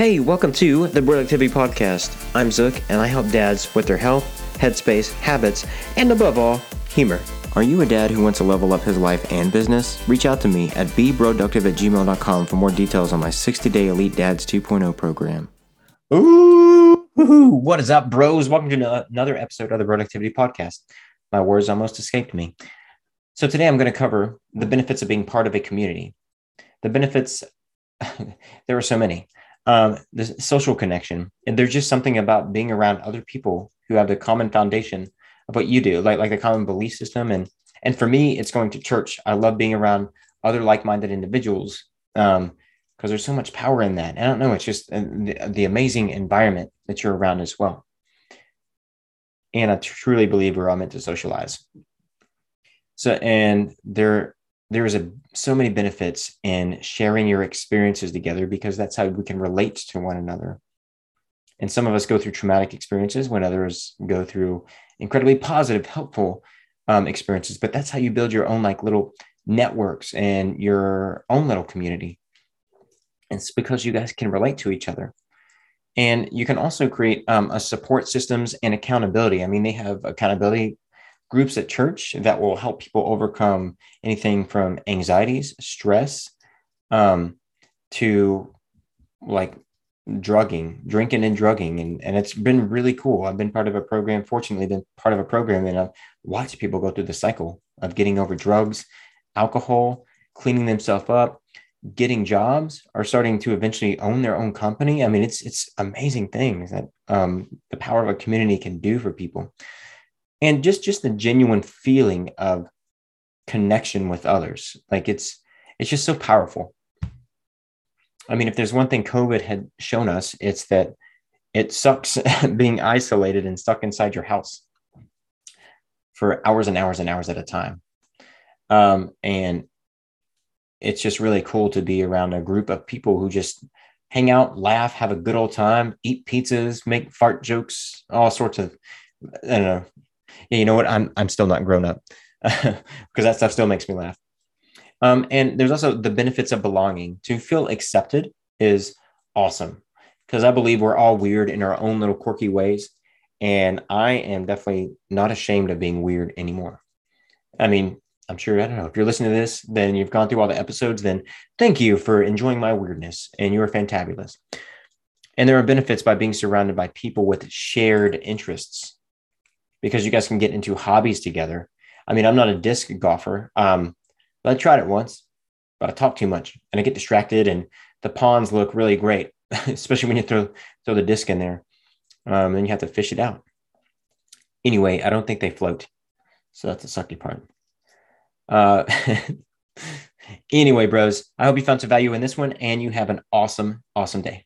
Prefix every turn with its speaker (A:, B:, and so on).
A: Hey, welcome to the Productivity Podcast. I'm Zook, and I help dads with their health, headspace, habits, and above all, humor. Are you a dad who wants to level up his life and business? Reach out to me at beproductive at gmail.com for more details on my 60 day Elite Dads 2.0 program. Ooh, what is up, bros? Welcome to another episode of the Productivity Podcast. My words almost escaped me. So, today I'm going to cover the benefits of being part of a community. The benefits, there are so many um, the social connection. And there's just something about being around other people who have the common foundation of what you do, like like the common belief system. And and for me, it's going to church. I love being around other like-minded individuals um, because there's so much power in that. I don't know. It's just uh, the, the amazing environment that you're around as well. And I truly believe we're all meant to socialize. So, and there there is a so many benefits in sharing your experiences together because that's how we can relate to one another. And some of us go through traumatic experiences when others go through incredibly positive helpful um, experiences but that's how you build your own like little networks and your own little community. It's because you guys can relate to each other. And you can also create um, a support systems and accountability. I mean they have accountability groups at church that will help people overcome anything from anxieties, stress, um, to like drugging, drinking and drugging. And, and it's been really cool. I've been part of a program, fortunately, been part of a program, and I've watched people go through the cycle of getting over drugs, alcohol, cleaning themselves up, getting jobs, are starting to eventually own their own company. I mean, it's it's amazing things that um, the power of a community can do for people and just just the genuine feeling of connection with others. Like it's it's just so powerful. I mean if there's one thing covid had shown us it's that it sucks being isolated and stuck inside your house for hours and hours and hours at a time. Um, and it's just really cool to be around a group of people who just hang out laugh have a good old time eat pizzas make fart jokes all sorts of i don't know yeah, you know what? I'm I'm still not grown up because that stuff still makes me laugh. Um, and there's also the benefits of belonging. To feel accepted is awesome because I believe we're all weird in our own little quirky ways. And I am definitely not ashamed of being weird anymore. I mean, I'm sure, I don't know, if you're listening to this, then you've gone through all the episodes, then thank you for enjoying my weirdness and you're fantabulous. And there are benefits by being surrounded by people with shared interests because you guys can get into hobbies together. I mean, I'm not a disc golfer. Um, but I tried it once, but I talk too much and I get distracted and the ponds look really great, especially when you throw throw the disc in there. Um, and you have to fish it out. Anyway, I don't think they float. So that's the sucky part. Uh, anyway, bros, I hope you found some value in this one and you have an awesome, awesome day.